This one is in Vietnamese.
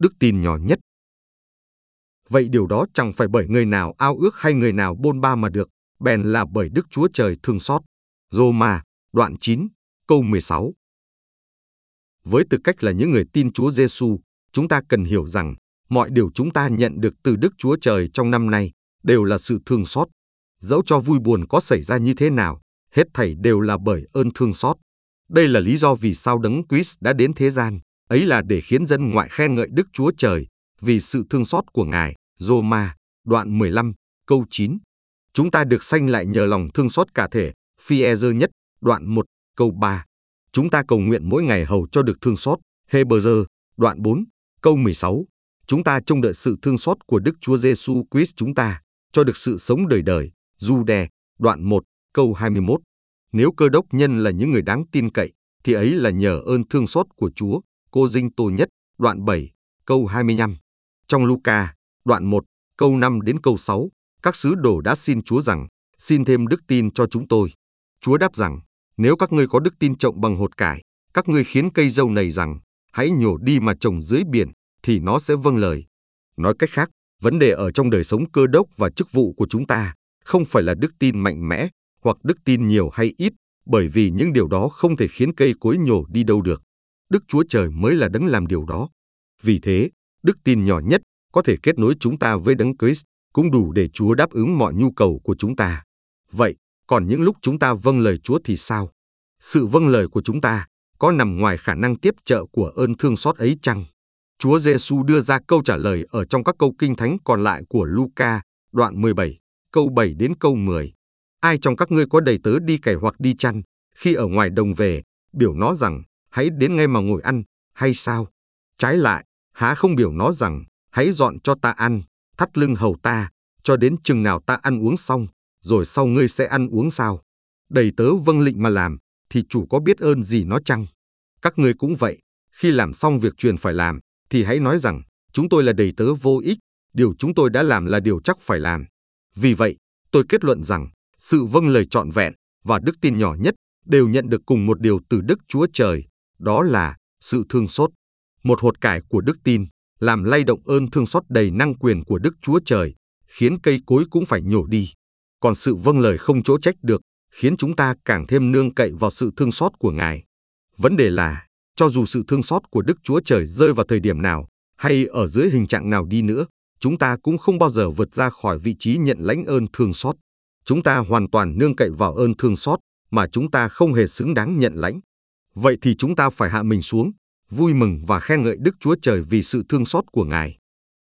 đức tin nhỏ nhất. Vậy điều đó chẳng phải bởi người nào ao ước hay người nào bôn ba mà được, bèn là bởi Đức Chúa Trời thương xót. Roma, đoạn 9, câu 16. Với tư cách là những người tin Chúa Giêsu, chúng ta cần hiểu rằng mọi điều chúng ta nhận được từ Đức Chúa Trời trong năm nay đều là sự thương xót. Dẫu cho vui buồn có xảy ra như thế nào, hết thảy đều là bởi ơn thương xót. Đây là lý do vì sao Đấng Christ đã đến thế gian, ấy là để khiến dân ngoại khen ngợi Đức Chúa Trời vì sự thương xót của Ngài. Roma, đoạn 15, câu 9. Chúng ta được sanh lại nhờ lòng thương xót cả thể. Phi-e-dơ nhất, đoạn 1, câu 3. Chúng ta cầu nguyện mỗi ngày hầu cho được thương xót. Hebrew, đoạn 4, câu 16. Chúng ta trông đợi sự thương xót của Đức Chúa Giêsu Christ chúng ta, cho được sự sống đời đời. Jude, đoạn 1, câu 21. Nếu cơ đốc nhân là những người đáng tin cậy, thì ấy là nhờ ơn thương xót của Chúa. Cô Dinh Tô Nhất, đoạn 7, câu 25. Trong Luca, đoạn 1, câu 5 đến câu 6, các sứ đồ đã xin Chúa rằng, xin thêm đức tin cho chúng tôi. Chúa đáp rằng, nếu các ngươi có đức tin trọng bằng hột cải, các ngươi khiến cây dâu này rằng, hãy nhổ đi mà trồng dưới biển, thì nó sẽ vâng lời. Nói cách khác, vấn đề ở trong đời sống cơ đốc và chức vụ của chúng ta không phải là đức tin mạnh mẽ hoặc đức tin nhiều hay ít, bởi vì những điều đó không thể khiến cây cối nhổ đi đâu được. Đức Chúa Trời mới là đấng làm điều đó. Vì thế, đức tin nhỏ nhất có thể kết nối chúng ta với đấng Christ cũng đủ để Chúa đáp ứng mọi nhu cầu của chúng ta. Vậy, còn những lúc chúng ta vâng lời Chúa thì sao? Sự vâng lời của chúng ta có nằm ngoài khả năng tiếp trợ của ơn thương xót ấy chăng? Chúa Giêsu đưa ra câu trả lời ở trong các câu kinh thánh còn lại của Luca, đoạn 17, câu 7 đến câu 10. Ai trong các ngươi có đầy tớ đi cày hoặc đi chăn, khi ở ngoài đồng về, biểu nó rằng, hãy đến ngay mà ngồi ăn, hay sao? Trái lại, há không biểu nó rằng, hãy dọn cho ta ăn, thắt lưng hầu ta, cho đến chừng nào ta ăn uống xong, rồi sau ngươi sẽ ăn uống sao? Đầy tớ vâng lệnh mà làm, thì chủ có biết ơn gì nó chăng? Các ngươi cũng vậy, khi làm xong việc truyền phải làm, thì hãy nói rằng, chúng tôi là đầy tớ vô ích, điều chúng tôi đã làm là điều chắc phải làm. Vì vậy, tôi kết luận rằng, sự vâng lời trọn vẹn và đức tin nhỏ nhất đều nhận được cùng một điều từ Đức Chúa Trời, đó là sự thương xót. Một hột cải của đức tin làm lay động ơn thương xót đầy năng quyền của Đức Chúa Trời, khiến cây cối cũng phải nhổ đi. Còn sự vâng lời không chỗ trách được, khiến chúng ta càng thêm nương cậy vào sự thương xót của Ngài. Vấn đề là, cho dù sự thương xót của Đức Chúa Trời rơi vào thời điểm nào, hay ở dưới hình trạng nào đi nữa, chúng ta cũng không bao giờ vượt ra khỏi vị trí nhận lãnh ơn thương xót. Chúng ta hoàn toàn nương cậy vào ơn thương xót mà chúng ta không hề xứng đáng nhận lãnh. Vậy thì chúng ta phải hạ mình xuống, vui mừng và khen ngợi Đức Chúa Trời vì sự thương xót của Ngài.